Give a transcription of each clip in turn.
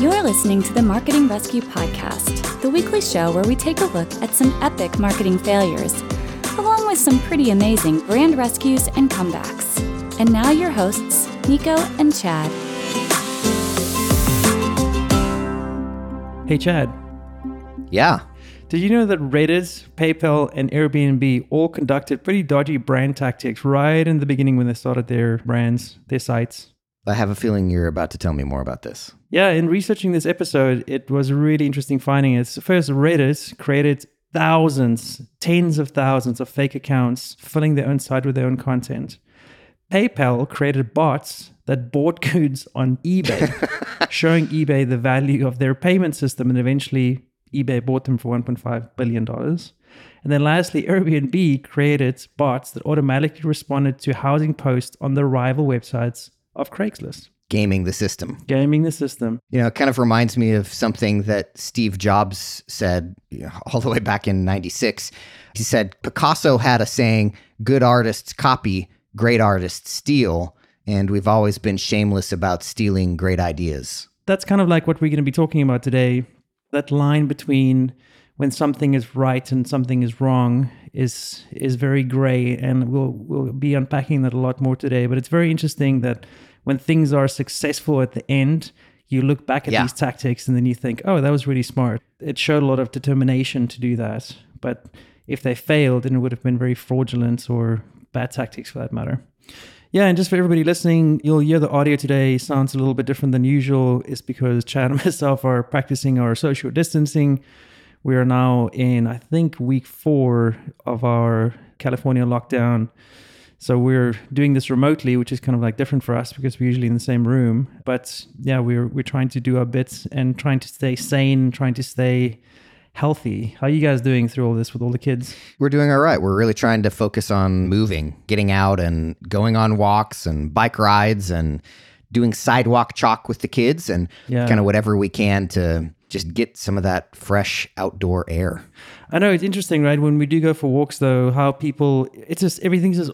You're listening to the Marketing Rescue Podcast, the weekly show where we take a look at some epic marketing failures, along with some pretty amazing brand rescues and comebacks. And now, your hosts, Nico and Chad. Hey, Chad. Yeah. Did you know that Reddit, PayPal, and Airbnb all conducted pretty dodgy brand tactics right in the beginning when they started their brands, their sites? I have a feeling you're about to tell me more about this. Yeah, in researching this episode, it was a really interesting finding. It's first Reddit created thousands, tens of thousands of fake accounts filling their own site with their own content. PayPal created bots that bought goods on eBay, showing eBay the value of their payment system, and eventually eBay bought them for $1.5 billion. And then lastly, Airbnb created bots that automatically responded to housing posts on the rival websites of Craigslist. Gaming the system. Gaming the system. You know, it kind of reminds me of something that Steve Jobs said you know, all the way back in 96. He said Picasso had a saying, good artists copy, great artists steal. And we've always been shameless about stealing great ideas. That's kind of like what we're going to be talking about today. That line between when something is right and something is wrong is is very gray and we'll we'll be unpacking that a lot more today but it's very interesting that when things are successful at the end you look back at Yeah. these tactics and then you think oh that was really smart it showed a lot of determination to do that but if they failed then it would have been very fraudulent or bad tactics for that matter yeah, and just for everybody listening, you'll hear the audio today sounds a little bit different than usual. It's because Chad and myself are practicing our social distancing. We are now in, I think, week four of our California lockdown. So we're doing this remotely, which is kind of like different for us because we're usually in the same room. But yeah, we're we're trying to do our bits and trying to stay sane, trying to stay healthy. How are you guys doing through all this with all the kids? We're doing all right. We're really trying to focus on moving, getting out and going on walks and bike rides and doing sidewalk chalk with the kids and Yeah. kind of whatever we can to just get some of that fresh outdoor air. I know it's interesting, right? When we do go for walks, though, how people, it's just everything's just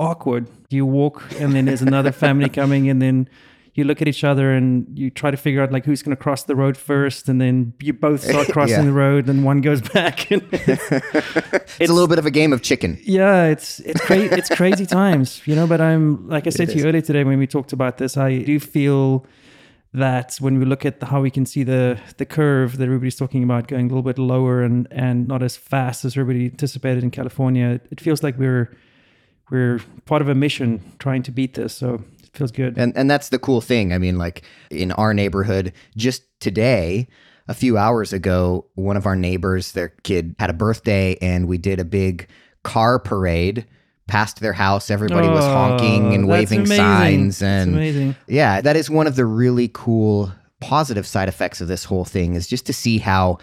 awkward. You walk, and then there's another family coming, and then you look at each other and you try to figure out like who's going to cross the road first, and then you both start crossing Yeah. the road, and one goes back. And It's, a little bit of a game of chicken. yeah, it's it's crazy. it's crazy times, you know. But I'm like I said It to you is. earlier today when we talked about this, I do feel that when we look at the, how we can see the the curve that everybody's talking about going a little bit lower and and not as fast as everybody anticipated in California, it feels like we're we're part of a mission trying to beat this. So it feels good. And and that's the cool thing. I mean, like in our neighborhood, just today, a few hours ago, one of our neighbors, their kid had a birthday, and we did a big car parade past their house. Everybody was oh, honking and Oh, waving amazing. signs, and yeah, that is one of the really cool positive side effects of this whole thing is just to see how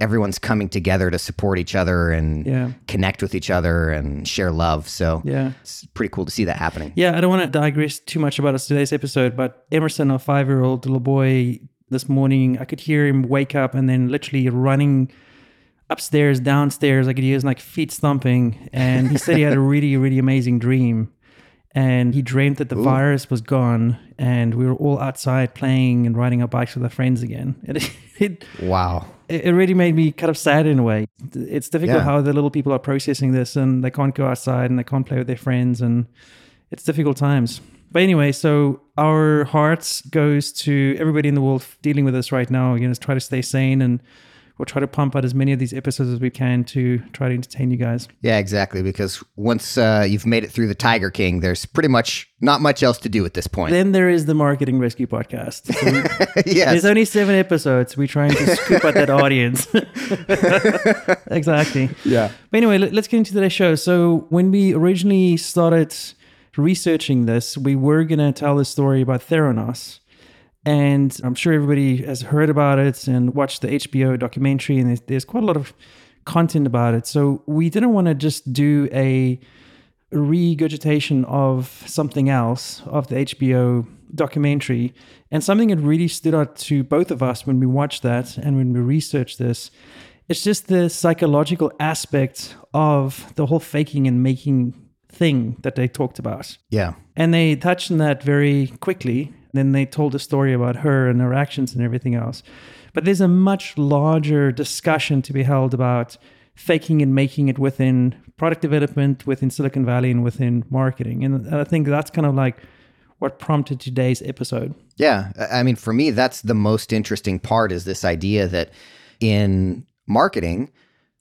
everyone's coming together to support each other and Yeah. connect with each other and share love. So Yeah. it's pretty cool to see that happening. Yeah, I don't want to digress too much about us today's episode, but Emerson, our five year old little boy, this morning, I could hear him wake up and then literally running upstairs, downstairs. I could hear his like feet stomping. And he said he had a really, really amazing dream. And he dreamed that the virus was gone and we were all outside playing and riding our bikes with our friends again. It, it, Wow. It really made me kind of sad in a way. It's difficult Yeah. how the little people are processing this and they can't go outside and they can't play with their friends and it's difficult times. But anyway, so our hearts goes to everybody in the world dealing with this right now. You know, try to stay sane and we'll try to pump out as many of these episodes as we can to try to entertain you guys. Yeah, exactly. Because once uh, you've made it through the Tiger King, there's pretty much not much else to do at this point. Then there is the Marketing Rescue Podcast. So yes. There's only seven episodes. We're trying to scoop out that audience. exactly. Yeah. But anyway, let- let's get into today's show. So when we originally started researching this, we were going to tell the story about Theranos. And I'm sure everybody has heard about it and watched the HBO documentary, and there's, there's quite a lot of content about it. So we didn't want to just do a regurgitation of something else of the HBO documentary. And something that really stood out to both of us when we watched that and when we researched this, it's just the psychological aspect of the whole faking and making thing that they talked about. Yeah. And they touched on that very quickly. Then they told a story about her and her actions and everything else. But there's a much larger discussion to be held about faking and making it within product development, within Silicon Valley, and within marketing. And I think that's kind of like what prompted today's episode. Yeah. I mean, for me, that's the most interesting part is this idea that in marketing,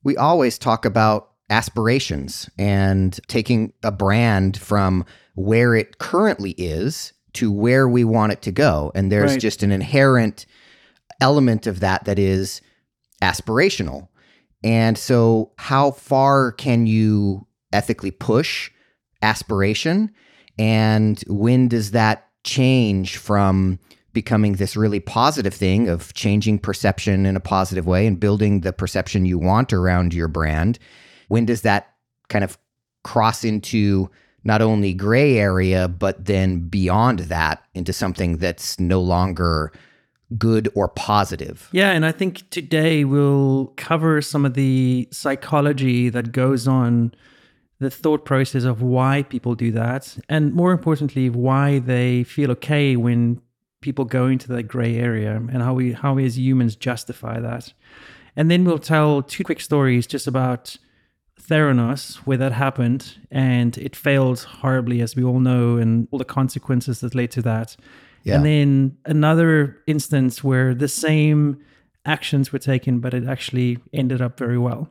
we always talk about aspirations and taking a brand from where it currently is to where we want it to go. And there's Right. just an inherent element of that that is aspirational. And so, how far can you ethically push aspiration? And when does that change from becoming this really positive thing of changing perception in a positive way and building the perception you want around your brand? When does that kind of cross into not only gray area, but then beyond that into something that's no longer good or positive? Yeah, and I think today we'll cover some of the psychology that goes on, the thought process of why people do that, and more importantly, why they feel okay when people go into that gray area and how we how we as humans justify that. And then we'll tell two quick stories just about Theranos, where that happened, and it failed horribly, as we all know, and all the consequences that led to that. Yeah. And then another instance where the same actions were taken, but it actually ended up very well.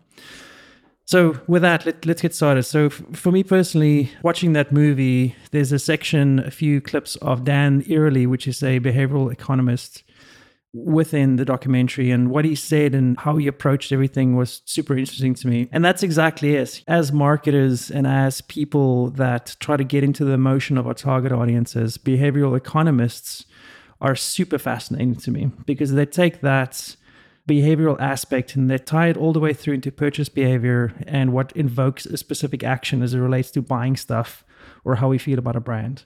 So, with that, let, let's get started. So, f- for me personally, watching that movie, there's a section, a few clips of Dan Ariely, which is a behavioral economist within the documentary and what he said and how he approached everything was super interesting to me. And that's exactly it. As marketers and as people that try to get into the emotion of our target audiences, behavioral economists are super fascinating to me because they take that behavioral aspect and they tie it all the way through into purchase behavior and what invokes a specific action as it relates to buying stuff or how we feel about a brand.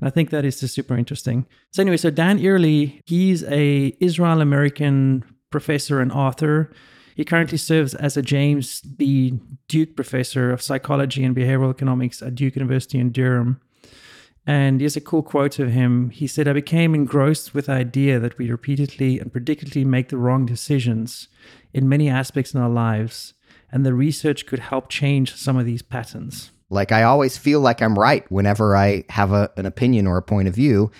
And I think that is just super interesting. So anyway, so Dan Ariely, he's a Israel American professor and author. He currently serves as a James B. Duke Professor of Psychology and Behavioral Economics at Duke University in Durham. And here's a cool quote of him. He said, I became engrossed with the idea that we repeatedly and predictably make the wrong decisions in many aspects in our lives, and the research could help change some of these patterns. Like I always feel like I'm right whenever I have a, an opinion or a point of view.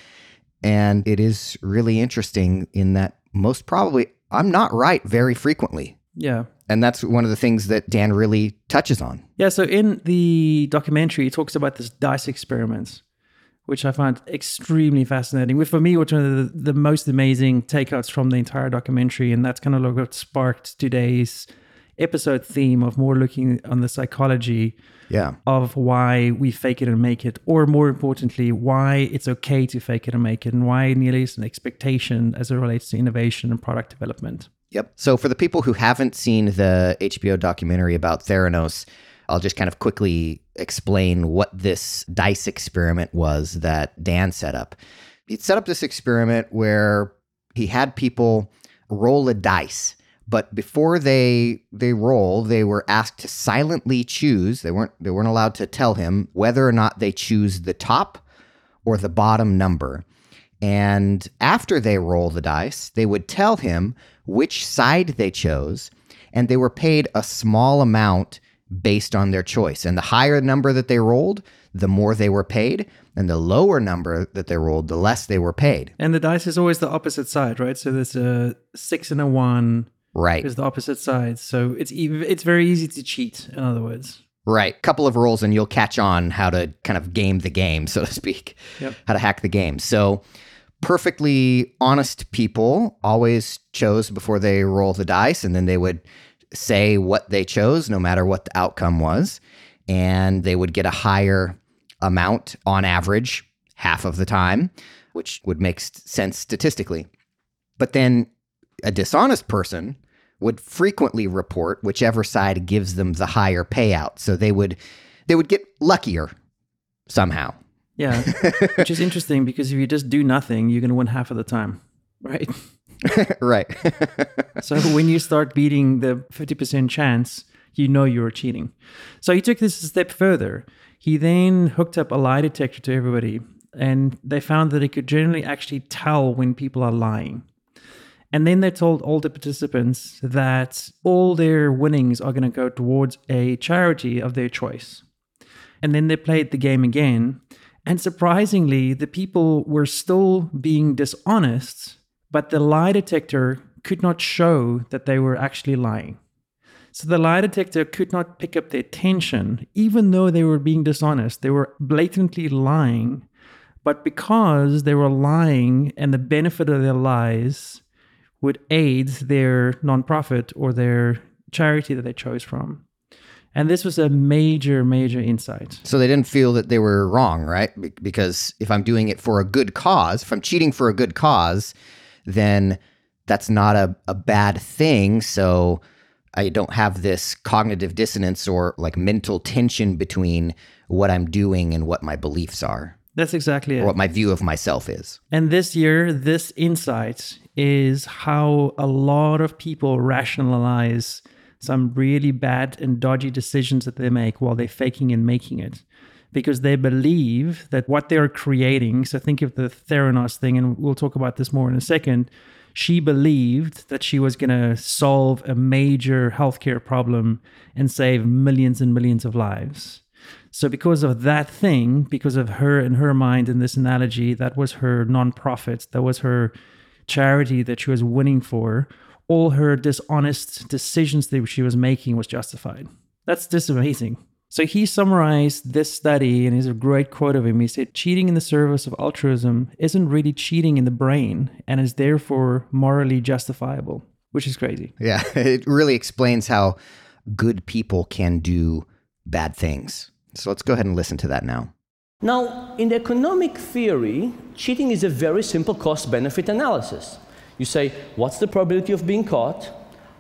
And it is really interesting in that most probably I'm not right very frequently. Yeah. And that's one of the things that Dan really touches on. Yeah, so in the documentary, he talks about this dice experiments, which I find extremely fascinating. Which for me, was one of the, the most amazing takeouts from the entire documentary, and that's kind of like what sparked today's episode theme of more looking on the psychology Yeah. of why we fake it and make it, or more importantly, why it's okay to fake it and make it, and why nearly is an expectation as it relates to innovation and product development. Yep. So for the people who haven't seen the HBO documentary about Theranos, I'll just kind of quickly explain what this dice experiment was that Dan set up. He set up this experiment where he had people roll a dice, but before they they roll, they were asked to silently choose. They weren't they weren't allowed to tell him whether or not they choose the top or the bottom number. And after they roll the dice, they would tell him which side they chose, and they were paid a small amount based on their choice. And the higher number that they rolled, the more they were paid, and the lower number that they rolled, the less they were paid. And the dice is always the opposite side, right? So there's a six and a one Right. is the opposite side. So it's it's very easy to cheat. In other words, Right. Couple of rolls and you'll catch on how to kind of game the game, so to speak. Yep. How to hack the game. So perfectly honest people always chose before they roll the dice and then they would say what they chose no matter what the outcome was and they would get a higher amount on average half of the time, which would make sense statistically. But then a dishonest person would frequently report whichever side gives them the higher payout. So they would they would get luckier somehow. yeah, which is interesting because if you just do nothing, you're going to win half of the time, right? right. So when you start beating the 50% chance, you know you're cheating. So he took this a step further. He then hooked up a lie detector to everybody and they found that it could generally actually tell when people are lying. And then they told all the participants that all their winnings are going to go towards a charity of their choice. And then they played the game again. And surprisingly, the people were still being dishonest, but the lie detector could not show that they were actually lying. So the lie detector could not pick up their tension, even though they were being dishonest. They were blatantly lying. But because they were lying and the benefit of their lies would aid their nonprofit or their charity that they chose from. And this was a major, major insight. So they didn't feel that they were wrong, right? Because if I'm doing it for a good cause, if I'm cheating for a good cause, then that's not a, a bad thing. So I don't have this cognitive dissonance or like mental tension between what I'm doing and what my beliefs are. That's exactly it. what my view of myself is. And this year, this insight is how a lot of people rationalize some really bad and dodgy decisions that they make while they're faking and making it. Because they believe that what they're creating, so think of the Theranos thing, and we'll talk about this more in a second. She believed that she was going to solve a major healthcare problem and save millions and millions of lives. So, because of that thing, because of her and her mind in this analogy, that was her nonprofit, that was her charity that she was winning for, all her dishonest decisions that she was making was justified. That's just amazing. So he summarized this study, and here's a great quote of him. He said, Cheating in the service of altruism isn't really cheating in the brain and is therefore morally justifiable, which is crazy. Yeah, it really explains how good people can do bad things. So let's go ahead and listen to that now. Now, in the economic theory, cheating is a very simple cost benefit analysis. You say, what's the probability of being caught?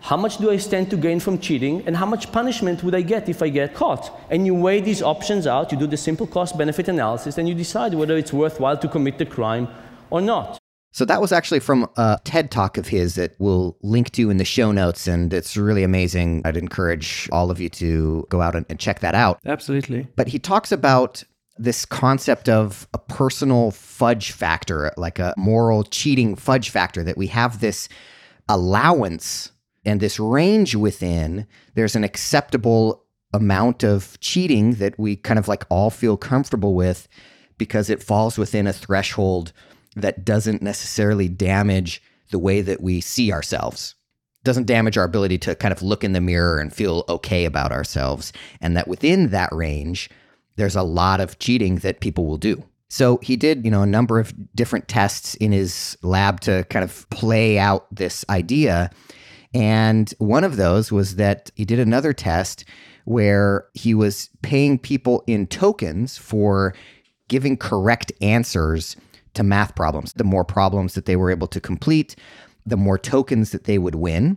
How much do I stand to gain from cheating? And how much punishment would I get if I get caught? And you weigh these options out, you do the simple cost benefit analysis, and you decide whether it's worthwhile to commit the crime or not. So that was actually from a TED talk of his that we'll link to in the show notes. And it's really amazing. I'd encourage all of you to go out and, and check that out. Absolutely. But he talks about this concept of a personal fudge factor, like a moral cheating fudge factor, that we have this allowance and this range within. There's an acceptable amount of cheating that we kind of like all feel comfortable with because it falls within a threshold that doesn't necessarily damage the way that we see ourselves doesn't damage our ability to kind of look in the mirror and feel okay about ourselves and that within that range there's a lot of cheating that people will do. So he did, you know, a number of different tests in his lab to kind of play out this idea. And one of those was that he did another test where he was paying people in tokens for giving correct answers to math problems. The more problems that they were able to complete, the more tokens that they would win.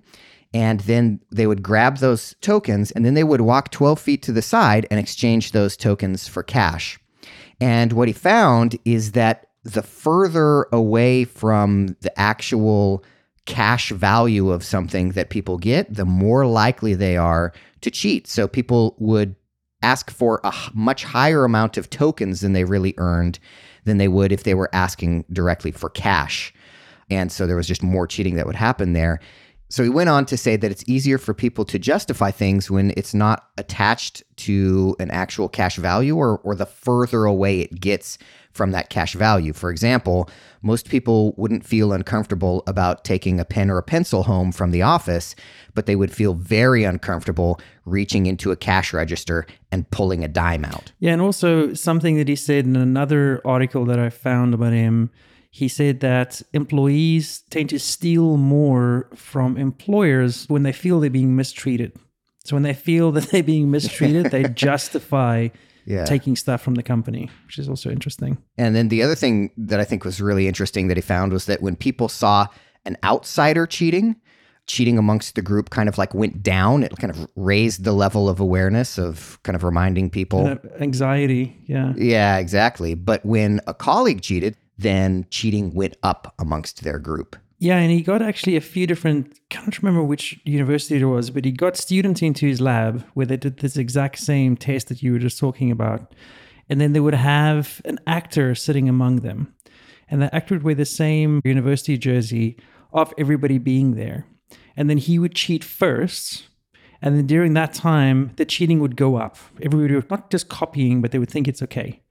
And then they would grab those tokens and then they would walk 12 feet to the side and exchange those tokens for cash. And what he found is that the further away from the actual cash value of something that people get, the more likely they are to cheat. So people would ask for a much higher amount of tokens than they really earned than they would if they were asking directly for cash. And so there was just more cheating that would happen there. So he went on to say that it's easier for people to justify things when it's not attached to an actual cash value or, or the further away it gets from that cash value. For example, most people wouldn't feel uncomfortable about taking a pen or a pencil home from the office, but they would feel very uncomfortable reaching into a cash register and pulling a dime out. Yeah, and also something that he said in another article that I found about him he said that employees tend to steal more from employers when they feel they're being mistreated. So when they feel that they're being mistreated, they justify yeah. taking stuff from the company, which is also interesting. And then the other thing that I think was really interesting that he found was that when people saw an outsider cheating, cheating amongst the group kind of like went down. It kind of raised the level of awareness of kind of reminding people. Anxiety. Yeah. Yeah, exactly. But when a colleague cheated, then cheating went up amongst their group. Yeah, and he got actually a few different, I can't remember which university it was, but he got students into his lab where they did this exact same test that you were just talking about. and then they would have an actor sitting among them. And the actor would wear the same university jersey of everybody being there. And then he would cheat first. And then during that time, the cheating would go up. Everybody would not just copying, but they would think it's okay.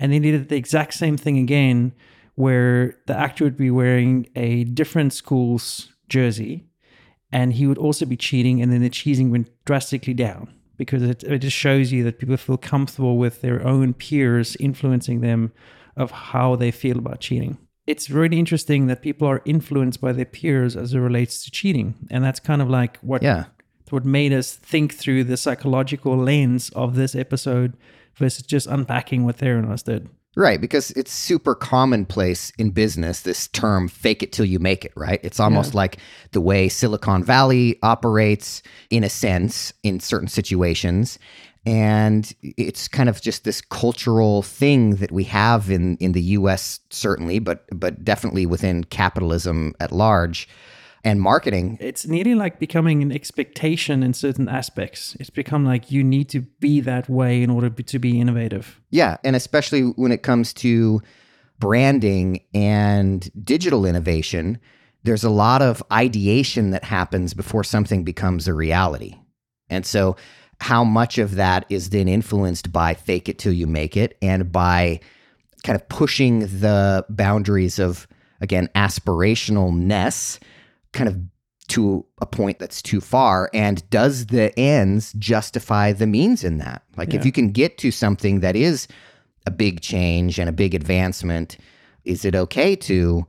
And they did the exact same thing again, where the actor would be wearing a different school's jersey and he would also be cheating, and then the cheating went drastically down because it, it just shows you that people feel comfortable with their own peers influencing them of how they feel about cheating. It's really interesting that people are influenced by their peers as it relates to cheating, and that's kind of like what Yeah. what made us think through the psychological lens of this episode versus just unpacking what Theranos did. Right, because it's super commonplace in business, this term fake it till you make it, right? It's almost like the way Silicon Valley operates in a sense in certain situations. And it's kind of just this cultural thing that we have in, in the US, certainly, but but definitely within capitalism at large and marketing. It's nearly like becoming an expectation in certain aspects. It's become like you need to be that way in order to be innovative. Yeah, and especially when it comes to branding and digital innovation, there's a lot of ideation that happens before something becomes a reality. And so, how much of that is then influenced by fake it till you make it and by kind of pushing the boundaries of, again, aspirationalness kind of to a point that's too far and does the ends justify the means in that? Like if you can get to something that is a big change and a big advancement is it okay to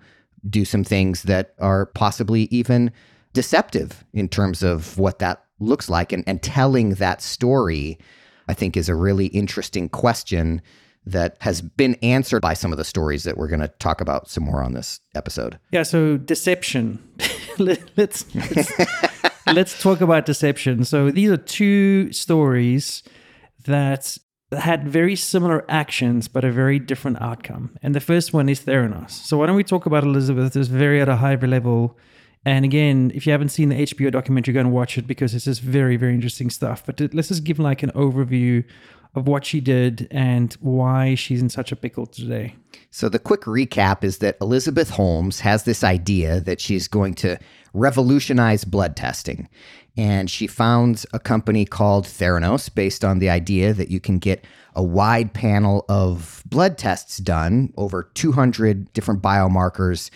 do some things that are possibly even deceptive in terms of what that looks like? And, and telling that story i think is a really interesting question that has been answered by some of the stories that we're going to talk about some more on this episode. Yeah, so deception. Let- let's let's, let's talk about deception. So these are two stories that had very similar actions but a very different outcome. And the first one is Theranos. So why don't we talk about Elizabeth? It's very at a high level. And again, if you haven't seen the HBO documentary, go and watch it because it's just very, very interesting stuff. But let's just give like an overview of what she did and why she's in such a pickle today. So, the quick recap is that Elizabeth Holmes has this idea that she's going to revolutionize blood testing. And she founds a company called Theranos based on the idea that you can get a wide panel of blood tests done, over 200 different biomarkers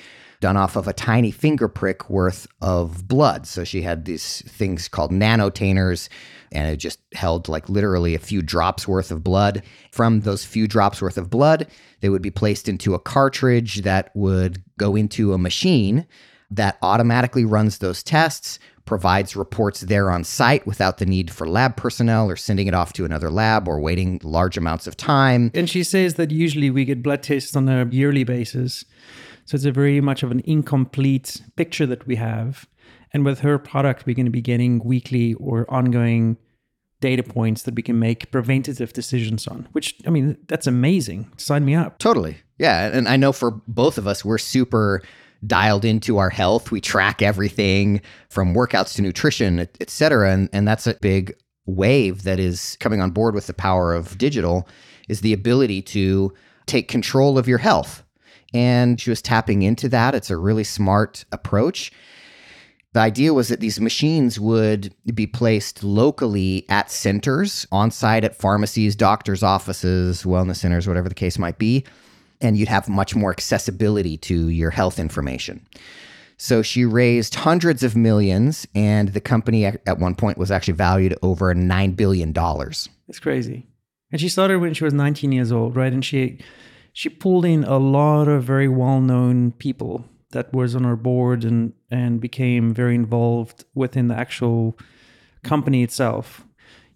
done off of a tiny finger prick worth of blood. So she had these things called nanotainers, and it just held like literally a few drops worth of blood. From those few drops worth of blood, they would be placed into a cartridge that would go into a machine that automatically runs those tests, provides reports there on site without the need for lab personnel or sending it off to another lab or waiting large amounts of time. And she says that usually we get blood tests on a yearly basis. So it's a very much of an incomplete picture that we have. And with her product, we're going to be getting weekly or ongoing data points that we can make preventative decisions on, which, I mean, that's amazing. Sign me up. Totally. Yeah. And I know for both of us, we're super dialed into our health. We track everything from workouts to nutrition, et et cetera. And, and that's a big wave that is coming on board with the power of digital is the ability to take control of your health. And she was tapping into that. It's a really smart approach. The idea was that these machines would be placed locally at centers, on site at pharmacies, doctors' offices, wellness centers, whatever the case might be. And you'd have much more accessibility to your health information. So she raised hundreds of millions, and the company at one point was actually valued over $9 billion. It's crazy. And she started when she was 19 years old, right? And she she pulled in a lot of very well-known people that was on her board and and became very involved within the actual company itself.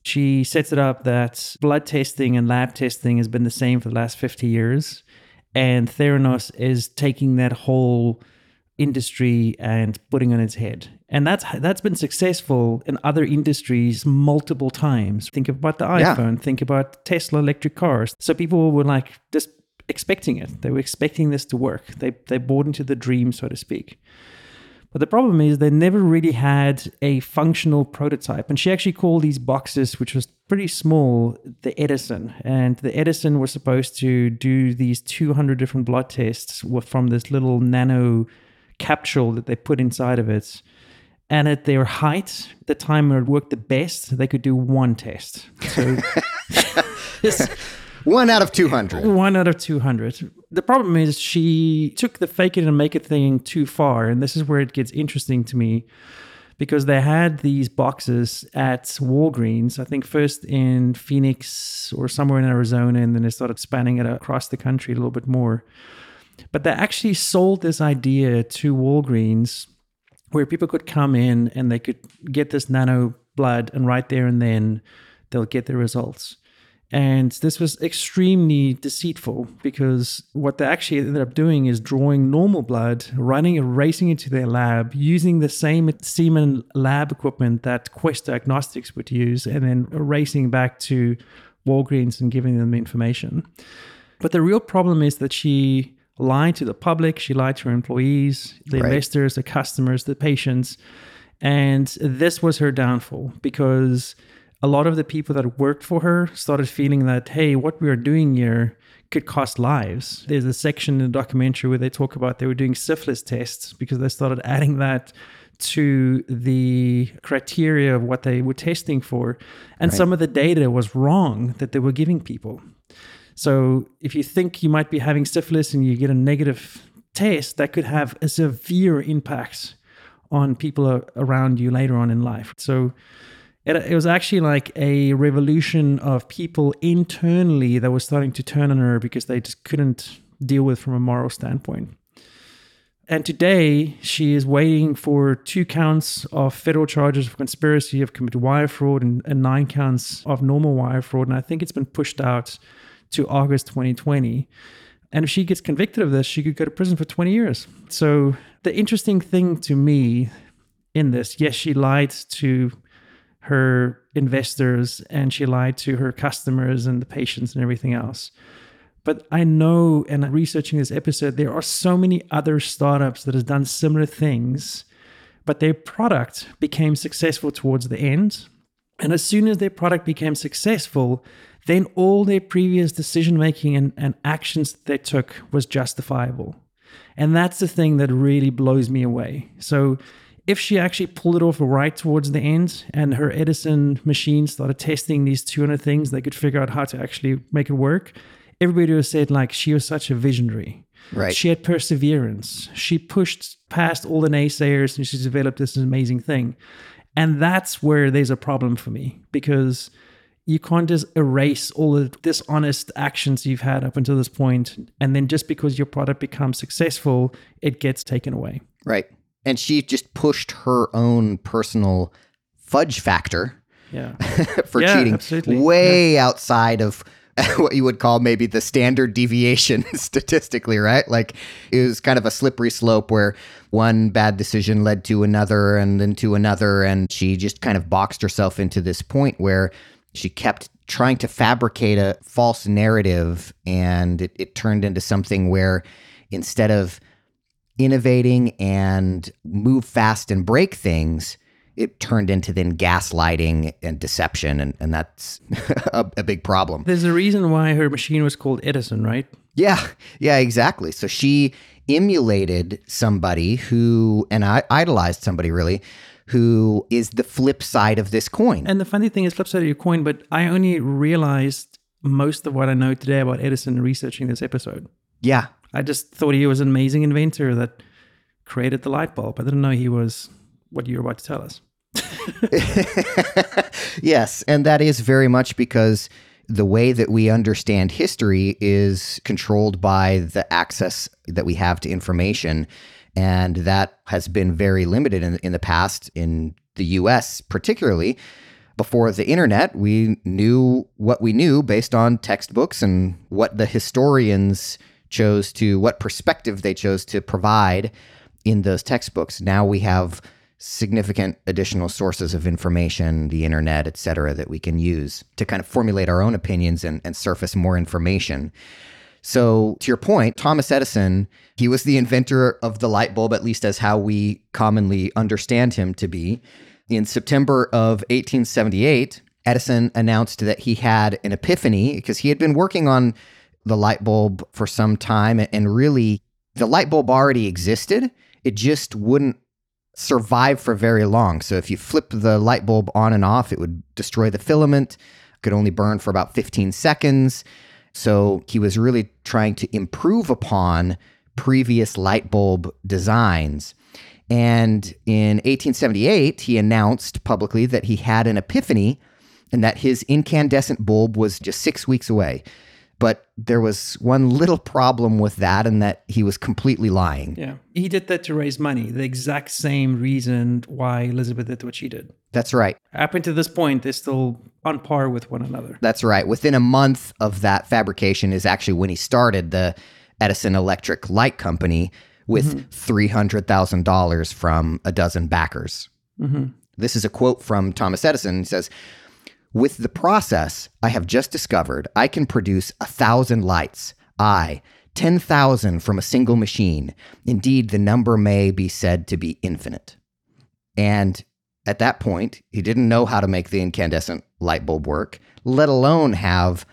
She sets it up that blood testing and lab testing has been the same for the last 50 years. And Theranos is taking that whole industry and putting on its head. And that's that's been successful in other industries multiple times. Think about the Yeah. iPhone, think about Tesla electric cars. So people were like just expecting it. They were expecting this to work. They they bought into the dream, so to speak. But the problem is they never really had a functional prototype. And she actually called these boxes, which was pretty small, the Edison. And the Edison was supposed to do these 200 different blood tests from this little nano capsule that they put inside of it. And at their height, the time it worked the best, they could do one test. So one out of 200. One out of 200. The problem is she took the fake it and make it thing too far. And this is where it gets interesting to me because they had these boxes at Walgreens, I think first in Phoenix or somewhere in Arizona, and then they started spanning it across the country a little bit more. But they actually sold this idea to Walgreens where people could come in and they could get this nano blood, and right there and then they'll get the results. And this was extremely deceitful because what they actually ended up doing is drawing normal blood, running and racing into their lab, using the same Siemens lab equipment that Quest Diagnostics would use, and then racing back to Walgreens and giving them information. But the real problem is that she lied to the public, she lied to her employees, the right. investors, the customers, the patients. And this was her downfall because a lot of the people that worked for her started feeling that, hey, what we are doing here could cost lives. There's a section in the documentary where they talk about they were doing syphilis tests because they started adding that to the criteria of what they were testing for. And right. some of the data was wrong that they were giving people. So if you think you might be having syphilis and you get a negative test, that could have a severe impact on people around you later on in life. So it, it was actually like a revolution of people internally that was starting to turn on her because they just couldn't deal with from a moral standpoint. And today, she is waiting for two counts of federal charges of conspiracy of committed wire fraud and, and, nine counts of normal wire fraud. And I think it's been pushed out to August 2020. And if she gets convicted of this, she could go to prison for 20 years. So, the interesting thing to me in this, yes, she lied to her investors and she lied to her customers and the patients and everything else. But I know, and researching this episode, there are so many other startups that have done similar things, but their product became successful towards the end. And as soon as their product became successful, then all their previous decision making and, and actions that they took was justifiable. And that's the thing that really blows me away. So if she actually pulled it off right towards the end and her Edison machine started testing these 200 things, they could figure out how to actually make it work. Everybody would have said, like, she was such a visionary. Right. She had perseverance. She pushed past all the naysayers and she developed this amazing thing. And that's where there's a problem for me because you can't just erase all the dishonest actions you've had up until this point, and then just because your product becomes successful, it gets taken away. Right and she just pushed her own personal fudge factor yeah. for yeah, cheating absolutely. way yeah. outside of what you would call maybe the standard deviation statistically, right? Like it was kind of a slippery slope where one bad decision led to another and then to another. And she just kind of boxed herself into this point where she kept trying to fabricate a false narrative and it, it turned into something where instead of innovating and move fast and break things, it turned into then gaslighting and deception. And, and that's a, a big problem. There's a reason why her machine was called Edison, right? Yeah, yeah, exactly. So she emulated somebody who, and I idolized somebody really, who is the flip side of this coin. And the funny thing is, flip side of your coin, but I only realized most of what I know today about Edison researching this episode. Yeah, I just thought he was an amazing inventor that created the light bulb. I didn't know he was what you're about to tell us. yes, and that is very much because the way that we understand history is controlled by the access that we have to information. And that has been very limited in, in the past in the US, particularly. Before the internet, we knew what we knew based on textbooks and what the historians chose to, what perspective they chose to provide in those textbooks. Now we have significant additional sources of information, the internet, et cetera, that we can use to kind of formulate our own opinions and, and surface more information. So, to your point, Thomas Edison, he was the inventor of the light bulb, at least as how we commonly understand him to be. In September of 1878, Edison announced that he had an epiphany because he had been working on the light bulb for some time and really the light bulb already existed. It just wouldn't survive for very long. So if you flip the light bulb on and off, it would destroy the filament, could only burn for about 15 seconds. So he was really trying to improve upon previous light bulb designs. And in 1878, he announced publicly that he had an epiphany and that his incandescent bulb was just six weeks away. But there was one little problem with that, and that he was completely lying. Yeah. He did that to raise money, the exact same reason why Elizabeth did what she did. That's right. Up until this point, they're still on par with one another. That's right. Within a month of that fabrication is actually when he started the Edison Electric Light Company with mm-hmm. $300,000 from a dozen backers. Mm-hmm. This is a quote from Thomas Edison. He says, With the process I have just discovered, I can produce a thousand lights. I, 10,000 from a single machine. Indeed, the number may be said to be infinite. And at that point, he didn't know how to make the incandescent light bulb work, let alone have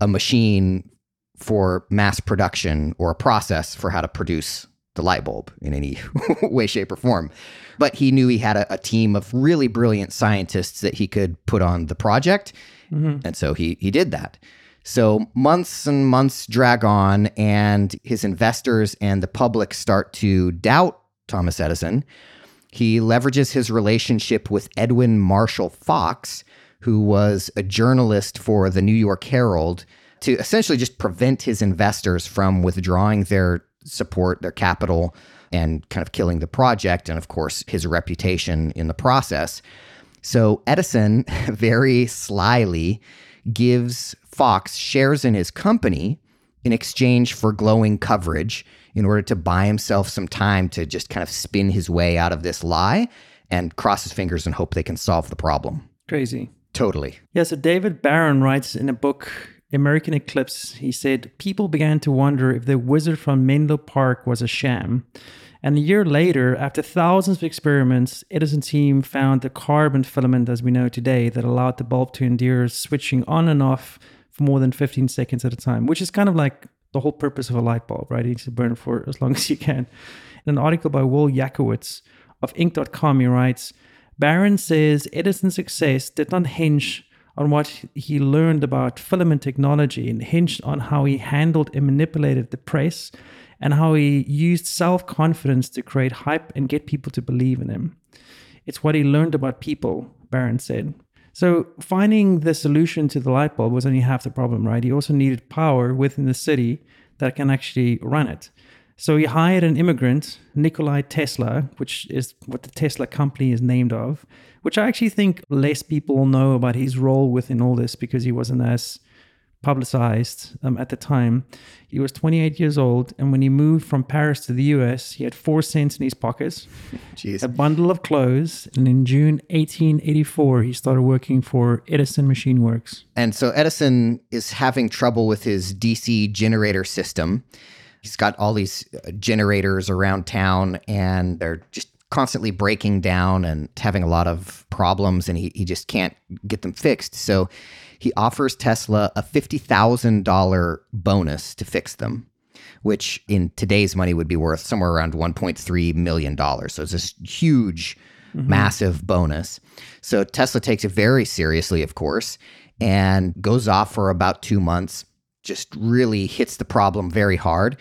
a machine for mass production or a process for how to produce the light bulb in any way, shape, or form. But he knew he had a, a team of really brilliant scientists that he could put on the project. Mm-hmm. And so he, he did that. So months and months drag on, and his investors and the public start to doubt Thomas Edison. He leverages his relationship with Edwin Marshall Fox, who was a journalist for the New York Herald, to essentially just prevent his investors from withdrawing their support, their capital, and kind of killing the project, and of course, his reputation in the process. So Edison very slyly gives Fox shares in his company in exchange for glowing coverage in order to buy himself some time to just kind of spin his way out of this lie and cross his fingers and hope they can solve the problem. Crazy. Totally. Yeah, so David Baron writes in a book, American Eclipse, he said, People began to wonder if the wizard from Menlo Park was a sham. And a year later, after thousands of experiments, Edison's team found the carbon filament as we know today that allowed the bulb to endure switching on and off for more than 15 seconds at a time, which is kind of like the whole purpose of a light bulb, right? It needs to burn for as long as you can. In an article by Will Yakowicz of Inc.com, he writes Baron says Edison's success did not hinge on what he learned about filament technology and hinged on how he handled and manipulated the press and how he used self confidence to create hype and get people to believe in him. It's what he learned about people, Baron said. So, finding the solution to the light bulb was only half the problem, right? He also needed power within the city that can actually run it. So, he hired an immigrant, Nikolai Tesla, which is what the Tesla company is named of, which I actually think less people know about his role within all this because he wasn't as publicized um, at the time. He was 28 years old, and when he moved from Paris to the US, he had four cents in his pockets, Jeez. a bundle of clothes, and in June 1884, he started working for Edison Machine Works. And so Edison is having trouble with his DC generator system. He's got all these uh, generators around town and they're just constantly breaking down and having a lot of problems and he, he just can't get them fixed. So he offers Tesla a $50,000 bonus to fix them, which in today's money would be worth somewhere around $1.3 million. So it's this huge, massive bonus. So Tesla takes it very seriously, of course, and goes off for about two months, just really hits the problem very hard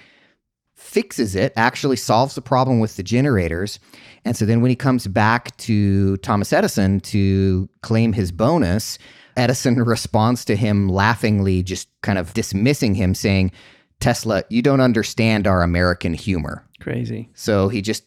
fixes it, actually solves the problem with the generators. And so then when he comes back to Thomas Edison to claim his bonus, Edison responds to him laughingly, just kind of dismissing him, saying, Tesla, you don't understand our American humor. Crazy. So he just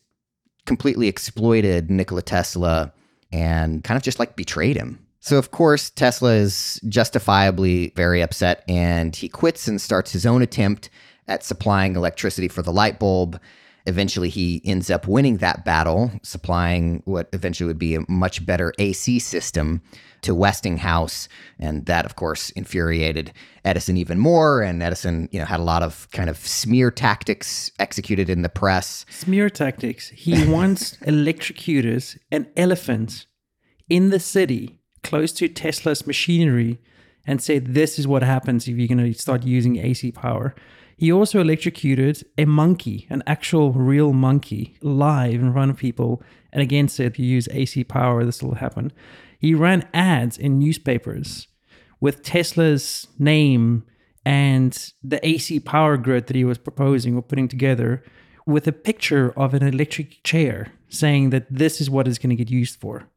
completely exploited Nikola Tesla and kind of just like betrayed him. So, of course, Tesla is justifiably very upset and he quits and starts his own attempt at supplying electricity for the light bulb. Eventually, he ends up winning that battle, supplying what eventually would be a much better AC system to Westinghouse. And that, of course, infuriated Edison even more. And Edison, you know, had a lot of kind of smear tactics executed in the press. Smear tactics. He once electrocuted an elephant in the city close to Tesla's machinery and said, This is what happens if you're going to start using AC power. He also electrocuted a monkey, an actual real monkey, live in front of people, and again said, if you use AC power, this will happen. He ran ads in newspapers with Tesla's name and the AC power grid that he was proposing or putting together with a picture of an electric chair saying that this is what it's going to get used for.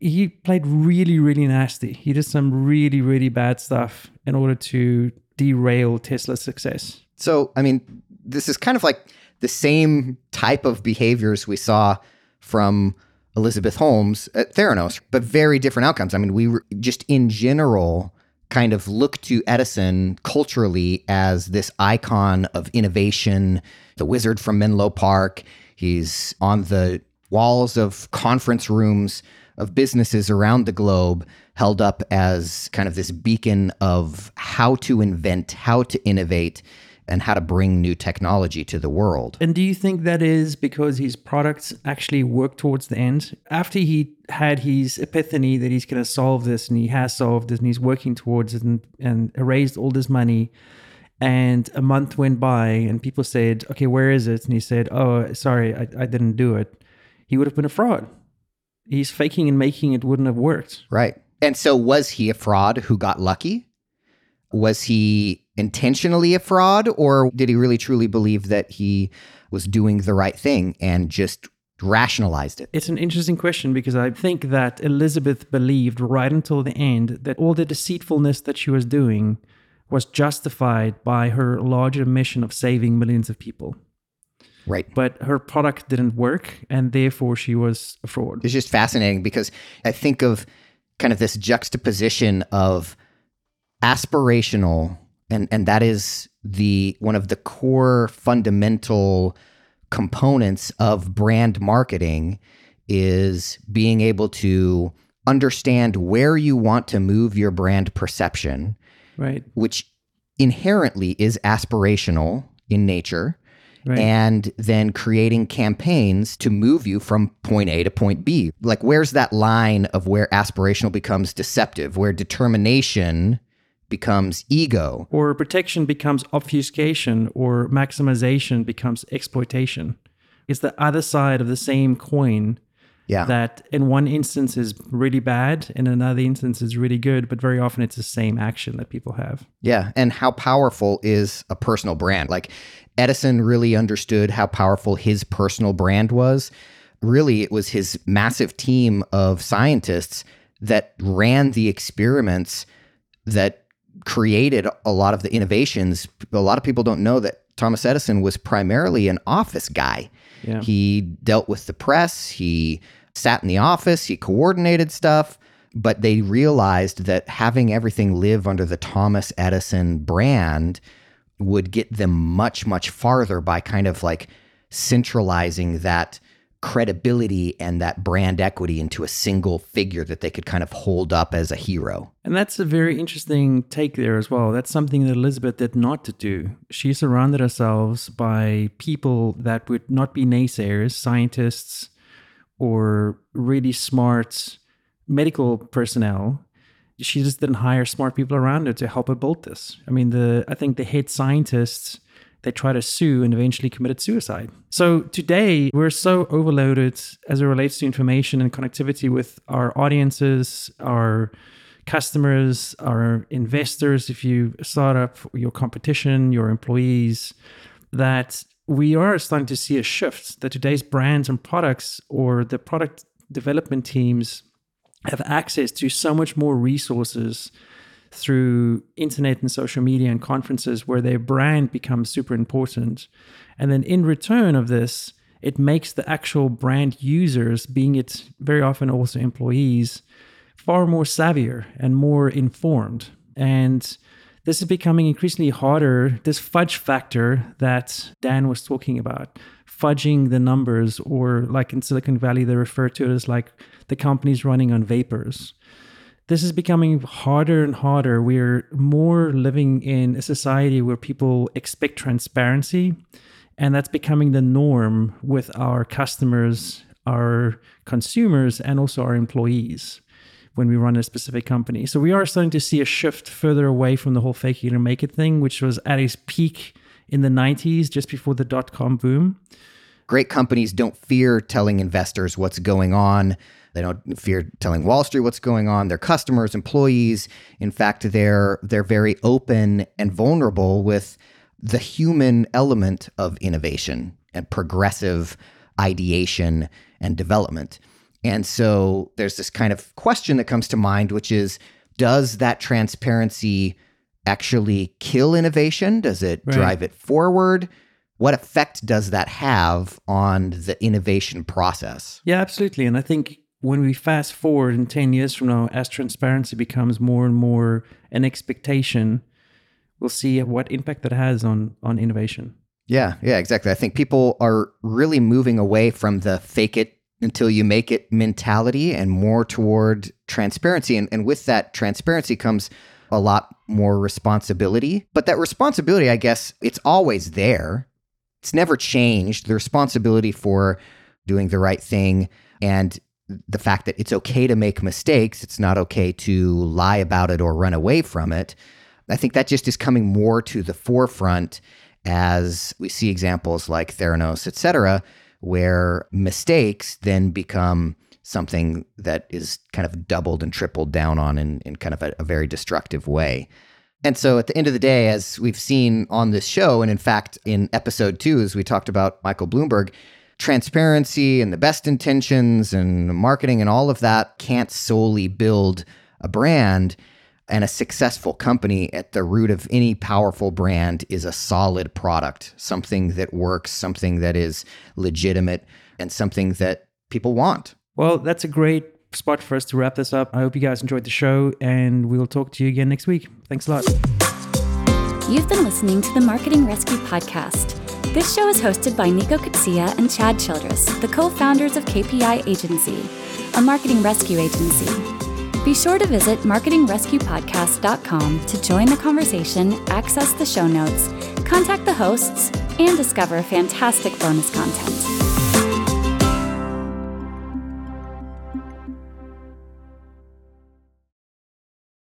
He played really, really nasty. He did some really, really bad stuff in order to derail Tesla's success. So, I mean, this is kind of like the same type of behaviors we saw from Elizabeth Holmes at Theranos, but very different outcomes. I mean, we just in general kind of look to Edison culturally as this icon of innovation, the wizard from Menlo Park. He's on the walls of conference rooms of businesses around the globe held up as kind of this beacon of how to invent, how to innovate, and how to bring new technology to the world. And do you think that is because his products actually work towards the end? After he had his epiphany that he's going to solve this and he has solved it and he's working towards it and, and raised all this money, and a month went by and people said, okay, where is it? And he said, oh, sorry, I, I didn't do it. He would have been a fraud. He's faking and making it wouldn't have worked. Right. And so was he a fraud who got lucky? Was he intentionally a fraud, or did he really truly believe that he was doing the right thing and just rationalized it? It's an interesting question because I think that Elizabeth believed right until the end that all the deceitfulness that she was doing was justified by her larger mission of saving millions of people. Right. But her product didn't work, and therefore she was a fraud. It's just fascinating because I think of kind of this juxtaposition of aspirational and and that is the one of the core fundamental components of brand marketing is being able to understand where you want to move your brand perception right which inherently is aspirational in nature right. and then creating campaigns to move you from point A to point B like where's that line of where aspirational becomes deceptive where determination becomes ego. Or protection becomes obfuscation, or maximization becomes exploitation. It's the other side of the same coin. Yeah. That in one instance is really bad, in another instance is really good, but very often it's the same action that people have. Yeah. And how powerful is a personal brand? Like Edison really understood how powerful his personal brand was. Really, it was his massive team of scientists that ran the experiments that created a lot of the innovations. A lot of people don't know that Thomas Edison was primarily an office guy. Yeah. He dealt with the press, he sat in the office, he coordinated stuff, but they realized that having everything live under the Thomas Edison brand would get them much, much farther by kind of like centralizing that credibility and that brand equity into a single figure that they could kind of hold up as a hero. And that's a very interesting take there as well. That's something that Elizabeth did not do. She surrounded herself by people that would not be naysayers, scientists, or really smart medical personnel. She just didn't hire smart people around her to help her build this. I mean, the I think the head scientists they tried to sue and eventually committed suicide. So today, we're so overloaded as it relates to information and connectivity with our audiences, our customers, our investors, if you start up your competition, your employees, that we are starting to see a shift that today's brands and products or the product development teams have access to so much more resources through internet and social media and conferences where their brand becomes super important. And then in return of this, it makes the actual brand users, being it very often also employees, far more savvier and more informed. And this is becoming increasingly harder. This fudge factor that Dan was talking about, fudging the numbers, or like in Silicon Valley, they refer to it as like the company's running on vapors. This is becoming harder and harder. We're more living in a society where people expect transparency, and that's becoming the norm with our customers, our consumers, and also our employees when we run a specific company. So we are starting to see a shift further away from the whole fake it or make it thing, which was at its peak in the 90s, just before the dot com boom. Great companies don't fear telling investors what's going on. They don't fear telling Wall Street what's going on, their customers, employees. In fact, they're they're very open and vulnerable with the human element of innovation and progressive ideation and development. And so there's this kind of question that comes to mind, which is does that transparency actually kill innovation? Does it right. drive it forward? What effect does that have on the innovation process? Yeah, absolutely. And I think when we fast forward in 10 years from now, as transparency becomes more and more an expectation, we'll see what impact that has on, on innovation. Yeah, yeah, exactly. I think people are really moving away from the fake it until you make it mentality and more toward transparency. And, and with that transparency comes a lot more responsibility. But that responsibility, I guess, it's always there. It's never changed. The responsibility for doing the right thing and the fact that it's okay to make mistakes, it's not okay to lie about it or run away from it. I think that just is coming more to the forefront as we see examples like Theranos, et cetera, where mistakes then become something that is kind of doubled and tripled down on in, in kind of a, a very destructive way. And so at the end of the day, as we've seen on this show, and in fact, in episode two, as we talked about Michael Bloomberg, transparency and the best intentions and marketing and all of that can't solely build a brand and a successful company at the root of any powerful brand is a solid product, something that works, something that is legitimate, and something that people want. Well, that's a great spot for us to wrap this up. I hope you guys enjoyed the show, and we'll talk to you again next week. Thanks a lot. You've been listening to the Marketing Rescue Podcast. This show is hosted by Nico Kutsia and Chad Childress, the co founders of KPI Agency, a marketing rescue agency. Be sure to visit marketingrescuepodcast.com to join the conversation, access the show notes, contact the hosts, and discover fantastic bonus content.